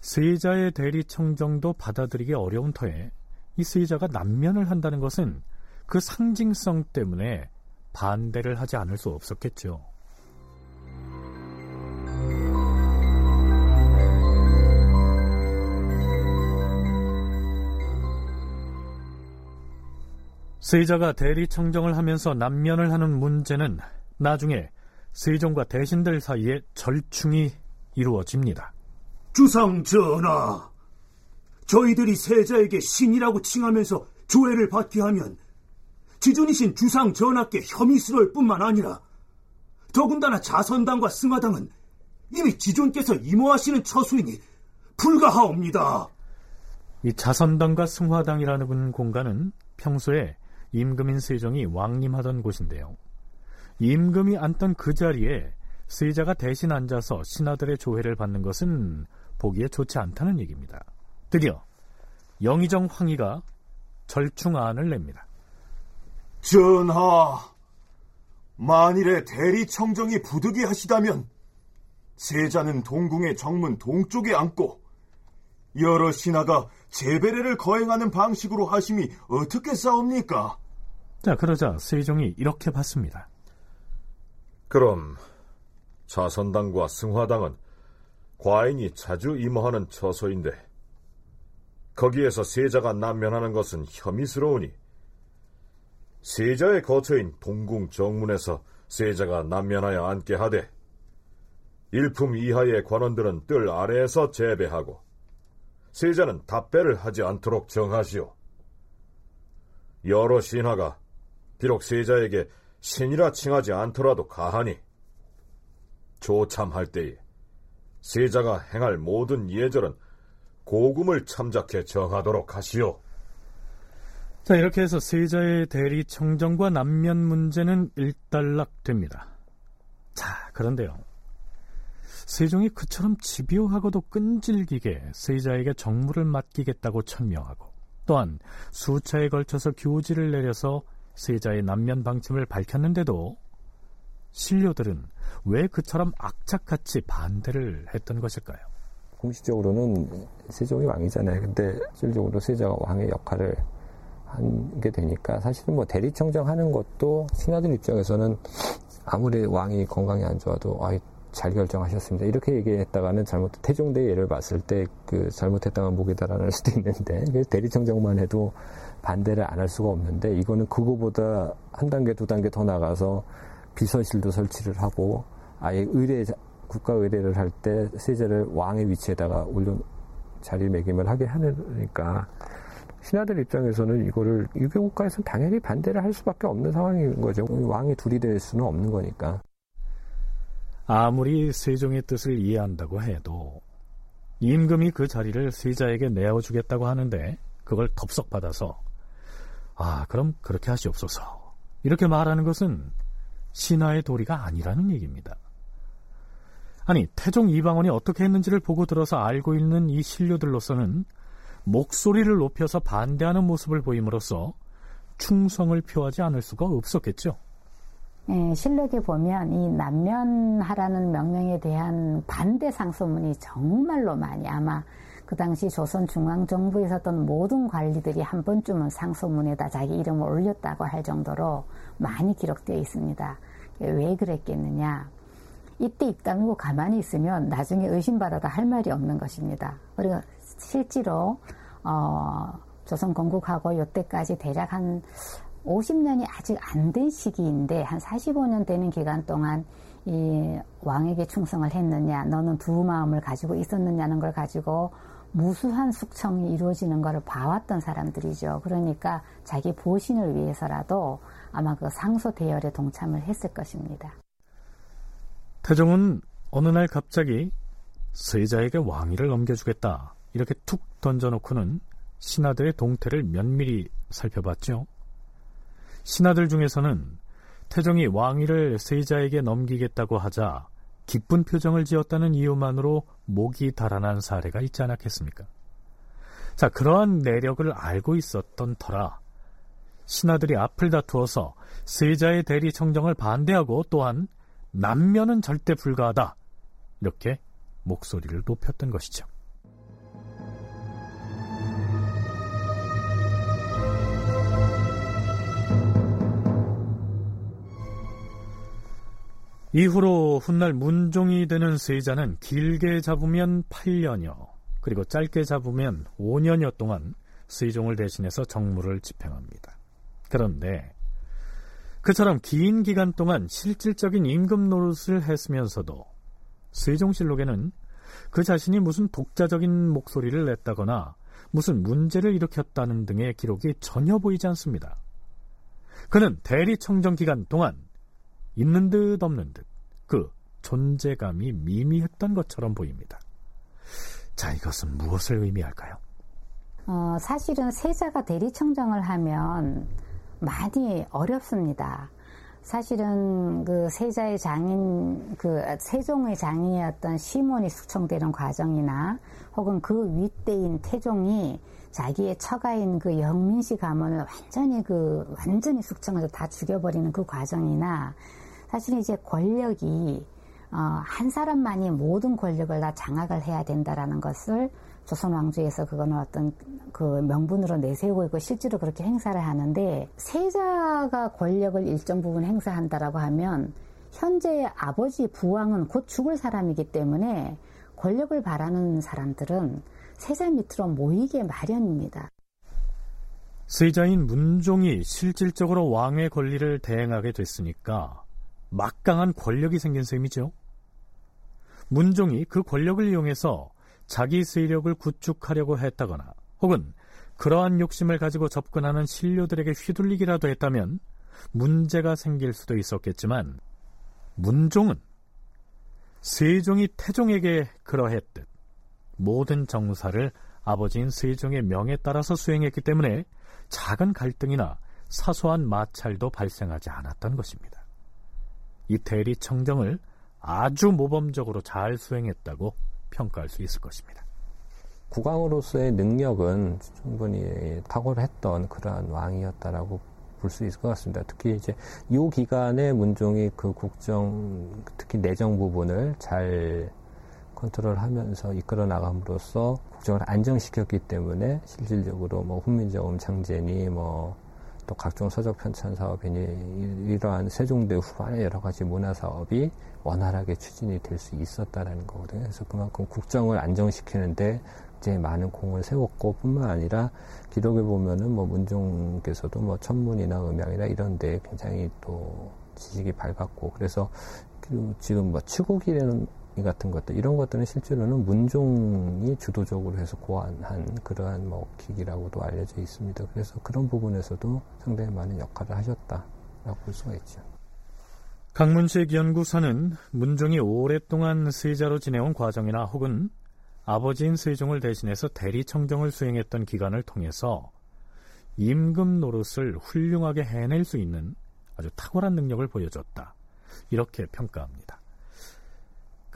세자의 대리 청정도 받아들이기 어려운 터에 이 세자가 남면을 한다는 것은 그 상징성 때문에 반대를 하지 않을 수 없었겠죠. 세자가 대리 청정을 하면서 남면을 하는 문제는 나중에 세종과 대신들 사이에 절충이 이루어집니다. 주상 전하, 저희들이 세자에게 신이라고 칭하면서 조회를 받게 하면 지존이신 주상 전하께 혐의스러울 뿐만 아니라 더군다나 자선당과 승하당은 이미 지존께서 임호하시는 처수이니 불가하옵니다. 이 자선당과 승화당이라는 공간은 평소에 임금인 세종이 왕림하던 곳인데요. 임금이 앉던 그 자리에 세자가 대신 앉아서 신하들의 조회를 받는 것은 보기에 좋지 않다는 얘기입니다. 드디어 영의정 황희가 절충안을 냅니다. 전하, 만일에 대리청정이 부득이 하시다면 세자는 동궁의 정문 동쪽에 앉고 여러 신하가 제배례를 거행하는 방식으로 하심이 어떻게 싸웁니까? 자, 그러자 세종이 이렇게 받습니다. 그럼 자선당과 승화당은 과인이 자주 임하는 처소인데 거기에서 세자가 난면하는 것은 혐의스러우니 세자의 거처인 동궁 정문에서 세자가 난면하여 앉게 하되 일품 이하의 관원들은 뜰 아래에서 재배하고 세자는 답배를 하지 않도록 정하시오. 여러 신하가 비록 세자에게 신이라 칭하지 않더라도 가하니 조참할 때에 세자가 행할 모든 예절은 고금을 참작해 정하도록 하시오. 자, 이렇게 해서 세자의 대리 청정과 남면 문제는 일단락됩니다. 자, 그런데요. 세종이 그처럼 집요하고도 끈질기게 세자에게 정무를 맡기겠다고 천명하고 또한 수차에 걸쳐서 교지를 내려서 세자의 남면 방침을 밝혔는데도 신료들은 왜 그처럼 악착같이 반대를 했던 것일까요? 공식적으로는 세종이 왕이잖아요. 근데 실질적으로 세자가 왕의 역할을 하게 되니까 사실은 뭐 대리청정하는 것도 신하들 입장에서는 아무리 왕이 건강이 안 좋아도 아, 잘 결정하셨습니다. 이렇게 얘기했다가는 잘못 태종대 예를 봤을 때 그 잘못했다면 목이 달아날 수도 있는데 대리청정만 해도 반대를 안 할 수가 없는데 이거는 그거보다 한 단계 두 단계 더 나가서 비서실도 설치를 하고 아예 의뢰 국가 의뢰를 할 때 세자를 왕의 위치에다가 올려 자리매김을 하게 하니까 신하들 입장에서는 이거를 유교 국가에서는 당연히 반대를 할 수밖에 없는 상황인 거죠. 왕이 둘이 될 수는 없는 거니까. 아무리 세종의 뜻을 이해한다고 해도 임금이 그 자리를 세자에게 내어주겠다고 하는데 그걸 덥석 받아서 아 그럼 그렇게 하시옵소서 이렇게 말하는 것은 신하의 도리가 아니라는 얘기입니다. 아니 태종 이방원이 어떻게 했는지를 보고 들어서 알고 있는 이 신료들로서는 목소리를 높여서 반대하는 모습을 보임으로써 충성을 표하지 않을 수가 없었겠죠. 예, 실록에 보면 이 남면하라는 명령에 대한 반대 상소문이 정말로 많이 아마 그 당시 조선 중앙정부에 있었던 모든 관리들이 한 번쯤은 상소문에다 자기 이름을 올렸다고 할 정도로 많이 기록되어 있습니다. 왜 그랬겠느냐? 이때 입 다물고 가만히 있으면 나중에 의심받아도 할 말이 없는 것입니다. 그리고 실제로 어, 조선 건국하고 이때까지 대략 한 50년이 아직 안 된 시기인데 한 45년 되는 기간 동안 이 왕에게 충성을 했느냐, 너는 두 마음을 가지고 있었느냐는 걸 가지고 무수한 숙청이 이루어지는 것을 봐왔던 사람들이죠. 그러니까 자기 보신을 위해서라도 아마 그 상소 대열에 동참을 했을 것입니다. 태종은 어느 날 갑자기 세자에게 왕위를 넘겨주겠다 이렇게 툭 던져놓고는 신하들의 동태를 면밀히 살펴봤죠. 신하들 중에서는 태종이 왕위를 세자에게 넘기겠다고 하자 기쁜 표정을 지었다는 이유만으로 목이 달아난 사례가 있지 않았겠습니까? 자, 그러한 내력을 알고 있었던 터라 신하들이 앞을 다투어서 세자의 대리 청정을 반대하고 또한 남면은 절대 불가하다 이렇게 목소리를 높였던 것이죠. 이후로 훗날 문종이 되는 세자는 길게 잡으면 8년여, 그리고 짧게 잡으면 5년여 동안 세종을 대신해서 정무를 집행합니다. 그런데 그처럼 긴 기간 동안 실질적인 임금 노릇을 했으면서도 세종실록에는 그 자신이 무슨 독자적인 목소리를 냈다거나 무슨 문제를 일으켰다는 등의 기록이 전혀 보이지 않습니다. 그는 대리청정 기간 동안 있는 듯 없는 듯 그 존재감이 미미했던 것처럼 보입니다. 자, 이것은 무엇을 의미할까요? 어, 사실은 세자가 대리청정을 하면 많이 어렵습니다. 사실은 그 세자의 장인, 그 세종의 장인이었던 시몬이 숙청되는 과정이나 혹은 그 윗대인 태종이 자기의 처가인 그 영민씨 가문을 완전히 그 완전히 숙청해서 다 죽여버리는 그 과정이나 사실 이제 권력이 어, 한 사람만이 모든 권력을 다 장악을 해야 된다라는 것을 조선 왕조에서 그거는 어떤 그 명분으로 내세우고 있고 실제로 그렇게 행사를 하는데 세자가 권력을 일정 부분 행사한다라고 하면 현재 아버지 부왕은 곧 죽을 사람이기 때문에 권력을 바라는 사람들은 세자 밑으로 모이게 마련입니다. 세자인 문종이 실질적으로 왕의 권리를 대행하게 됐으니까 막강한 권력이 생긴 셈이죠. 문종이 그 권력을 이용해서 자기 세력을 구축하려고 했다거나 혹은 그러한 욕심을 가지고 접근하는 신료들에게 휘둘리기라도 했다면 문제가 생길 수도 있었겠지만 문종은 세종이 태종에게 그러했듯 모든 정사를 아버지인 세종의 명에 따라서 수행했기 때문에 작은 갈등이나 사소한 마찰도 발생하지 않았던 것입니다. 이 대리 청정을 아주 모범적으로 잘 수행했다고 평가할 수 있을 것입니다. 국왕으로서의 능력은 충분히 탁월했던 그러한 왕이었다라고 볼 수 있을 것 같습니다. 특히 이제 이 기간에 문종이 그 국정, 특히 내정 부분을 잘 컨트롤하면서 이끌어 나감으로써 국정을 안정시켰기 때문에 실질적으로 뭐 훈민정음 창제니 뭐 또 각종 서적 편찬 사업이니 이러한 세종대 후반의 여러 가지 문화 사업이 원활하게 추진이 될 수 있었다라는 거거든요. 그래서 그만큼 국정을 안정시키는데 이제 많은 공을 세웠고 뿐만 아니라 기록에 보면은 뭐 문종께서도 뭐 천문이나 음양이나 이런 데 굉장히 또 지식이 밝았고 그래서 그 지금 뭐 치국이라는 같은 것들 이런 것들은 실제로는 문종이 주도적으로 해서 고안한 그러한 뭐 기기라고도 알려져 있습니다. 그래서 그런 부분에서도 상당히 많은 역할을 하셨다라고 볼 수가 있죠. 강문식 연구사는 문종이 오랫동안 세자로 지내온 과정이나 혹은 아버지인 세종을 대신해서 대리청정을 수행했던 기간을 통해서 임금 노릇을 훌륭하게 해낼 수 있는 아주 탁월한 능력을 보여줬다. 이렇게 평가합니다.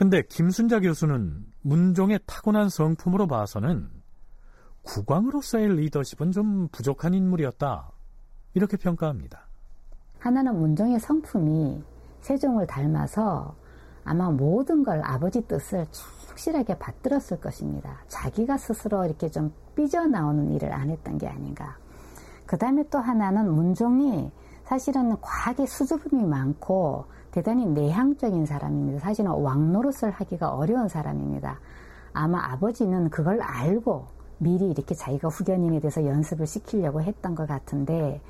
근데 김순자 교수는 문종의 타고난 성품으로 봐서는 국왕으로서의 리더십은 좀 부족한 인물이었다. 이렇게 평가합니다. 하나는 문종의 성품이 세종을 닮아서 아마 모든 걸 아버지 뜻을 확실하게 받들었을 것입니다. 자기가 스스로 이렇게 좀 삐져나오는 일을 안 했던 게 아닌가. 그 다음에 또 하나는 문종이 사실은 과하게 수줍음이 많고 대단히 내향적인 사람입니다. 사실은 왕 노릇을 하기가 어려운 사람입니다. 아마 아버지는 그걸 알고 미리 이렇게 자기가 후견인에 대해서 연습을 시키려고 했던 것 같은데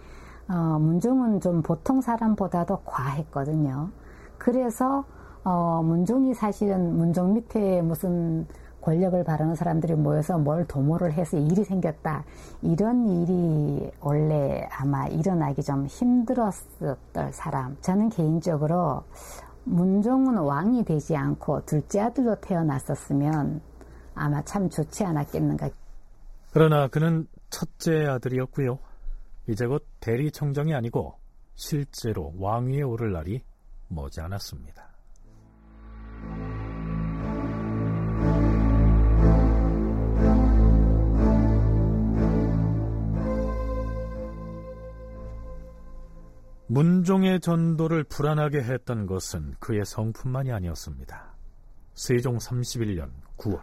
어, 문종은 좀 보통 사람보다도 과했거든요. 그래서 어, 문종이 사실은 문종 밑에 무슨 권력을 바라는 사람들이 모여서 뭘 도모를 해서 일이 생겼다. 이런 일이 원래 아마 일어나기 좀 힘들었었던 사람. 저는 개인적으로 문종은 왕이 되지 않고 둘째 아들로 태어났었으면 아마 참 좋지 않았겠는가. 그러나 그는 첫째 아들이었고요. 이제 곧 대리청정이 아니고 실제로 왕위에 오를 날이 머지 않았습니다. 문종의 전도를 불안하게 했던 것은 그의 성품만이 아니었습니다. 세종 31년 9월.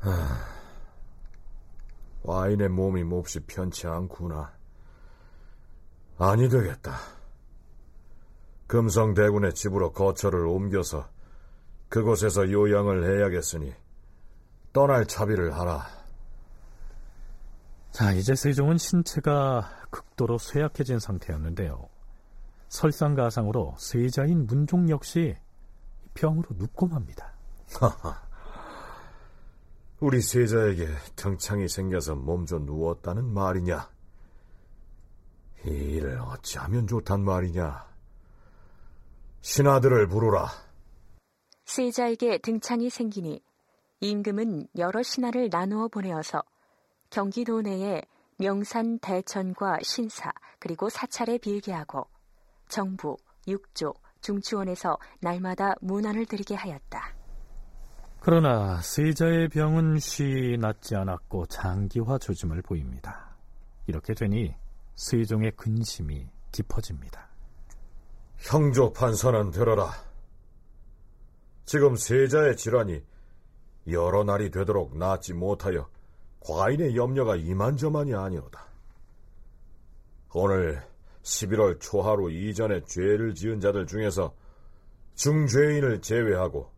하... 와인의 몸이 몹시 편치 않구나. 아니 되겠다. 금성대군의 집으로 거처를 옮겨서 그곳에서 요양을 해야겠으니 떠날 차비를 하라. 자, 이제 세종은 신체가 극도로 쇠약해진 상태였는데요. 설상가상으로 세자인 문종 역시 병으로 눕고 맙니다. 우리 세자에게 등창이 생겨서 몸져 누웠다는 말이냐? 이 일을 어찌하면 좋단 말이냐? 신하들을 부르라. 세자에게 등창이 생기니 임금은 여러 신하를 나누어 보내어서 경기도 내에 명산 대천과 신사 그리고 사찰에 빌게하고 정부, 육조, 중추원에서 날마다 문안을 드리게 하였다. 그러나 세자의 병은 쉬 낫지 않았고 장기화 조짐을 보입니다. 이렇게 되니 세종의 근심이 깊어집니다. 형조 판서는 들어라. 지금 세자의 질환이 여러 날이 되도록 낫지 못하여 과인의 염려가 이만저만이 아니오다. 오늘 11월 초하루 이전에 죄를 지은 자들 중에서 중죄인을 제외하고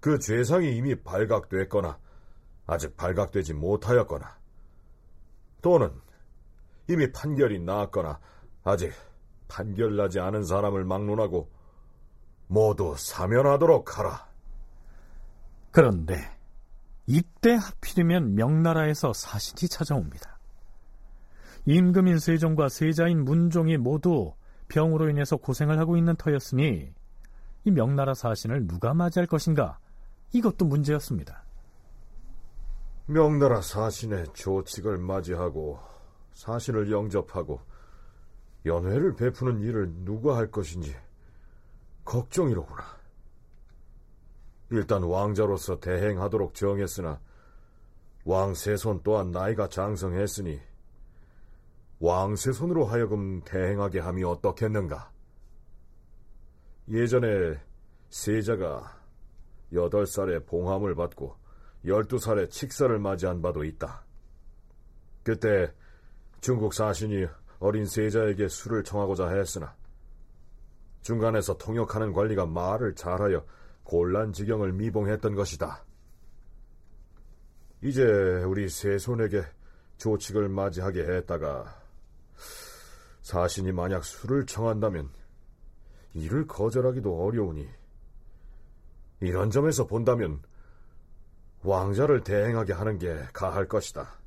그 죄상이 이미 발각됐거나 아직 발각되지 못하였거나 또는 이미 판결이 났거나 아직 판결나지 않은 사람을 막론하고 모두 사면하도록 하라. 그런데 이때 하필이면 명나라에서 사신이 찾아옵니다. 임금인 세종과 세자인 문종이 모두 병으로 인해서 고생을 하고 있는 터였으니 이 명나라 사신을 누가 맞이할 것인가 이것도 문제였습니다. 명나라 사신의 조칙을 맞이하고 사신을 영접하고 연회를 베푸는 일을 누가 할 것인지 걱정이로구나. 일단 왕자로서 대행하도록 정했으나 왕세손 또한 나이가 장성했으니 왕세손으로 하여금 대행하게 함이 어떻겠는가? 예전에 세자가 8살에 봉함을 받고 12살에 칙사를 맞이한 바도 있다. 그때 중국 사신이 어린 세자에게 술을 청하고자 했으나 중간에서 통역하는 관리가 말을 잘하여 곤란 지경을 미봉했던 것이다. 이제 우리 세손에게 조칙을 맞이하게 했다가 사신이 만약 술을 청한다면 이를 거절하기도 어려우니 이런 점에서 본다면 왕자를 대행하게 하는 게 가할 것이다.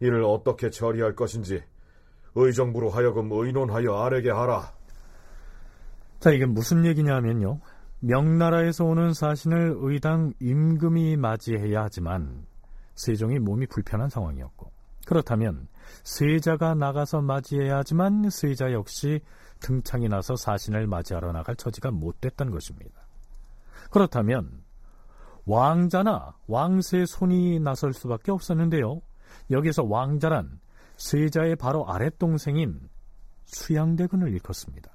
이를 어떻게 처리할 것인지 의정부로 하여금 의논하여 아래게 하라. 자, 이게 무슨 얘기냐면요. 명나라에서 오는 사신을 의당 임금이 맞이해야 하지만 세종이 몸이 불편한 상황이었고 그렇다면 세자가 나가서 맞이해야 하지만 세자 역시 등창이 나서 사신을 맞이하러 나갈 처지가 못 됐던 것입니다. 그렇다면 왕자나 왕세 손이 나설 수밖에 없었는데요. 여기서 왕자란 세자의 바로 아랫동생인 수양대군을 일컫습니다.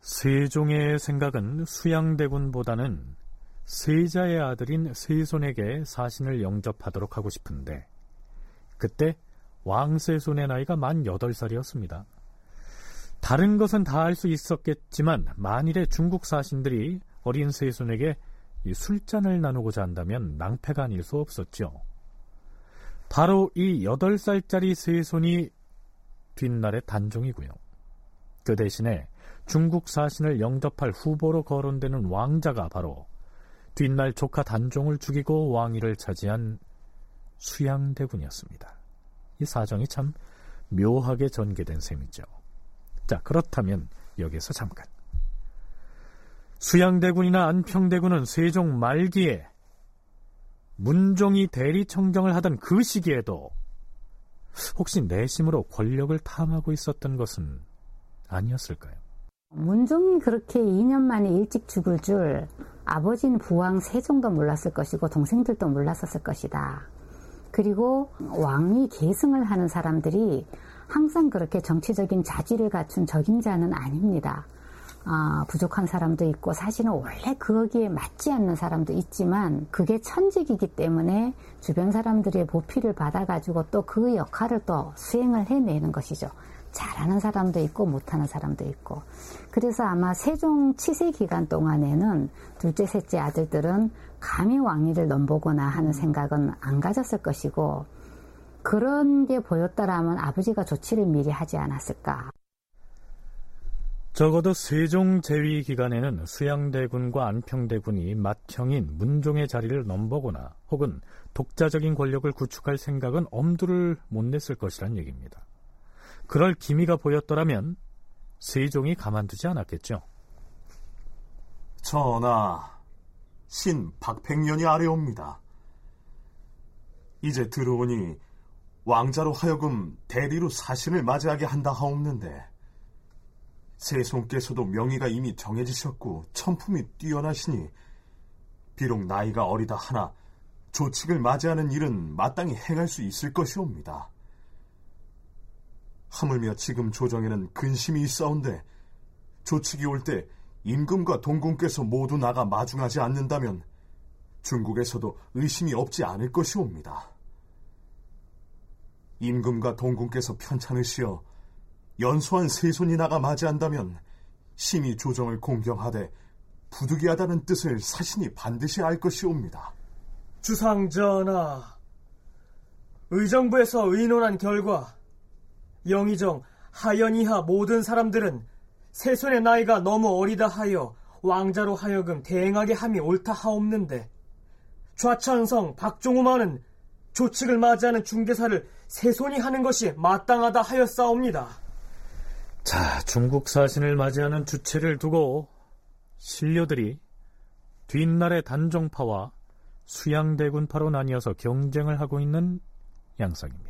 세종의 생각은 수양대군보다는 세자의 아들인 세손에게 사신을 영접하도록 하고 싶은데 그때 왕세손의 나이가 만 8살이었습니다. 다른 것은 다할수 있었겠지만 만일에 중국 사신들이 어린 세손에게 술잔을 나누고자 한다면 낭패가 아닐 수 없었죠. 바로 이 8살짜리 세손이 뒷날의 단종이고요. 그 대신에 중국 사신을 영접할 후보로 거론되는 왕자가 바로 뒷날 조카 단종을 죽이고 왕위를 차지한 수양대군이었습니다. 이 사정이 참 묘하게 전개된 셈이죠. 자, 그렇다면 여기서 잠깐. 수양대군이나 안평대군은 세종 말기에 문종이 대리청정을 하던 그 시기에도 혹시 내심으로 권력을 탐하고 있었던 것은 아니었을까요? 문종이 그렇게 2년 만에 일찍 죽을 줄 아버지는 부왕 세종도 몰랐을 것이고 동생들도 몰랐었을 것이다. 그리고 왕이 계승을 하는 사람들이 항상 그렇게 정치적인 자질을 갖춘 적임자는 아닙니다. 아, 부족한 사람도 있고 사실은 원래 거기에 맞지 않는 사람도 있지만 그게 천직이기 때문에 주변 사람들의 보필을 받아가지고 또 그 역할을 또 수행을 해내는 것이죠. 잘하는 사람도 있고 못하는 사람도 있고 그래서 아마 세종 치세 기간 동안에는 둘째 셋째 아들들은 감히 왕위를 넘보거나 하는 생각은 안 가졌을 것이고 그런 게 보였다라면 아버지가 조치를 미리 하지 않았을까. 적어도 세종 재위 기간에는 수양대군과 안평대군이 맏형인 문종의 자리를 넘보거나 혹은 독자적인 권력을 구축할 생각은 엄두를 못 냈을 것이란 얘기입니다. 그럴 기미가 보였더라면 세종이 가만두지 않았겠죠. 전하, 신 박백년이 아래옵니다. 이제 들어오니 왕자로 하여금 대리로 사신을 맞이하게 한다 하옵는데 세손께서도 명의가 이미 정해지셨고 천품이 뛰어나시니 비록 나이가 어리다 하나 조칙을 맞이하는 일은 마땅히 행할 수 있을 것이옵니다. 하물며 지금 조정에는 근심이 있사온데 조칙이 올 때 임금과 동궁께서 모두 나가 마중하지 않는다면 중국에서도 의심이 없지 않을 것이옵니다. 임금과 동궁께서 편찮으시어 연소한 세손이 나가 맞이한다면 심히 조정을 공경하되 부득이하다는 뜻을 사신이 반드시 알 것이옵니다. 주상전하, 의정부에서 의논한 결과 영의정, 하연 이하 모든 사람들은 세손의 나이가 너무 어리다 하여 왕자로 하여금 대행하게 함이 옳다 하옵는데 좌천성 박종우만은 조칙을 맞이하는 중개사를 세손이 하는 것이 마땅하다 하였사옵니다. 자, 중국 사신을 맞이하는 주체를 두고 신료들이 뒷날의 단종파와 수양대군파로 나뉘어서 경쟁을 하고 있는 양상입니다.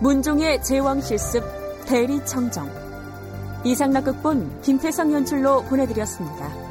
문종의 제왕 실습 대리청정 이상락 극본 김태성 연출로 보내드렸습니다.